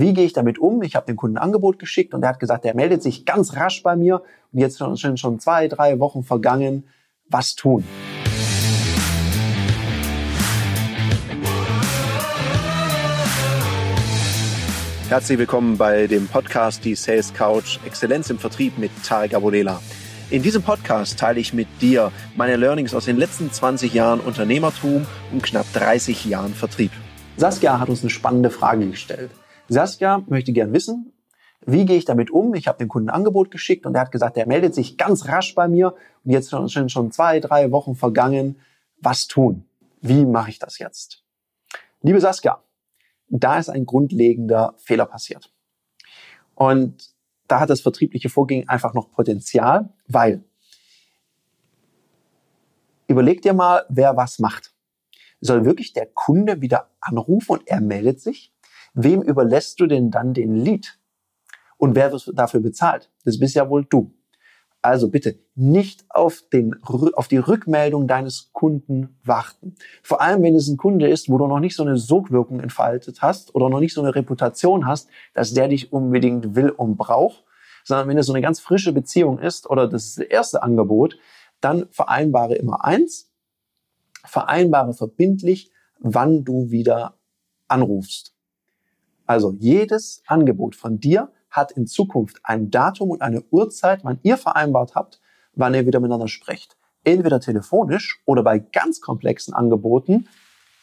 Wie gehe ich damit um? Ich habe dem Kunden ein Angebot geschickt und er hat gesagt, er meldet sich ganz rasch bei mir und jetzt sind schon zwei, drei Wochen vergangen. Was tun? Herzlich willkommen bei dem Podcast Die Sales Couch Exzellenz im Vertrieb mit Tarek Abodela. In diesem Podcast teile ich mit dir meine Learnings aus den letzten 20 Jahren Unternehmertum und knapp 30 Jahren Vertrieb. Saskia hat uns eine spannende Frage gestellt. Saskia möchte gern wissen, wie gehe ich damit um? Ich habe dem Kunden ein Angebot geschickt und er hat gesagt, er meldet sich ganz rasch bei mir und jetzt sind schon zwei, drei Wochen vergangen. Was tun? Wie mache ich das jetzt? Liebe Saskia, da ist ein grundlegender Fehler passiert. Und da hat das vertriebliche Vorgehen einfach noch Potenzial, weil überleg dir mal, wer was macht. Soll wirklich der Kunde wieder anrufen und er meldet sich? Wem überlässt du denn dann den Lead? Und wer wird dafür bezahlt? Das bist ja wohl du. Also bitte nicht auf, den, auf die Rückmeldung deines Kunden warten. Vor allem, wenn es ein Kunde ist, wo du noch nicht so eine Sogwirkung entfaltet hast oder noch nicht so eine Reputation hast, dass der dich unbedingt will und braucht, sondern wenn es so eine ganz frische Beziehung ist oder das erste Angebot, dann vereinbare immer eins, vereinbare verbindlich, wann du wieder anrufst. Also jedes Angebot von dir hat in Zukunft ein Datum und eine Uhrzeit, wann ihr vereinbart habt, wann ihr wieder miteinander sprecht. Entweder telefonisch oder bei ganz komplexen Angeboten,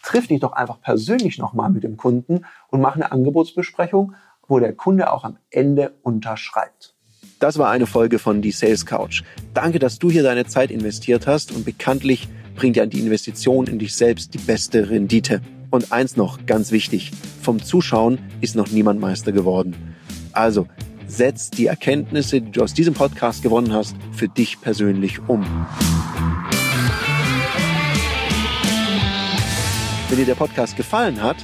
triff dich doch einfach persönlich nochmal mit dem Kunden und mach eine Angebotsbesprechung, wo der Kunde auch am Ende unterschreibt. Das war eine Folge von Die Sales Couch. Danke, dass du hier deine Zeit investiert hast und bekanntlich bringt ja die Investition in dich selbst die beste Rendite. Und eins noch, ganz wichtig, vom Zuschauen ist noch niemand Meister geworden. Also setz die Erkenntnisse, die du aus diesem Podcast gewonnen hast, für dich persönlich um. Wenn dir der Podcast gefallen hat,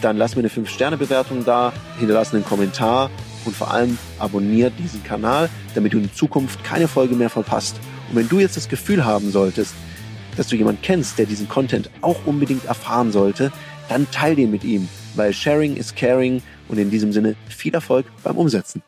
dann lass mir eine 5-Sterne-Bewertung da, hinterlass einen Kommentar und vor allem abonniert diesen Kanal, damit du in Zukunft keine Folge mehr verpasst. Und wenn du jetzt das Gefühl haben solltest, dass du jemanden kennst, der diesen Content auch unbedingt erfahren sollte, dann teil den mit ihm, weil Sharing is Caring und in diesem Sinne viel Erfolg beim Umsetzen.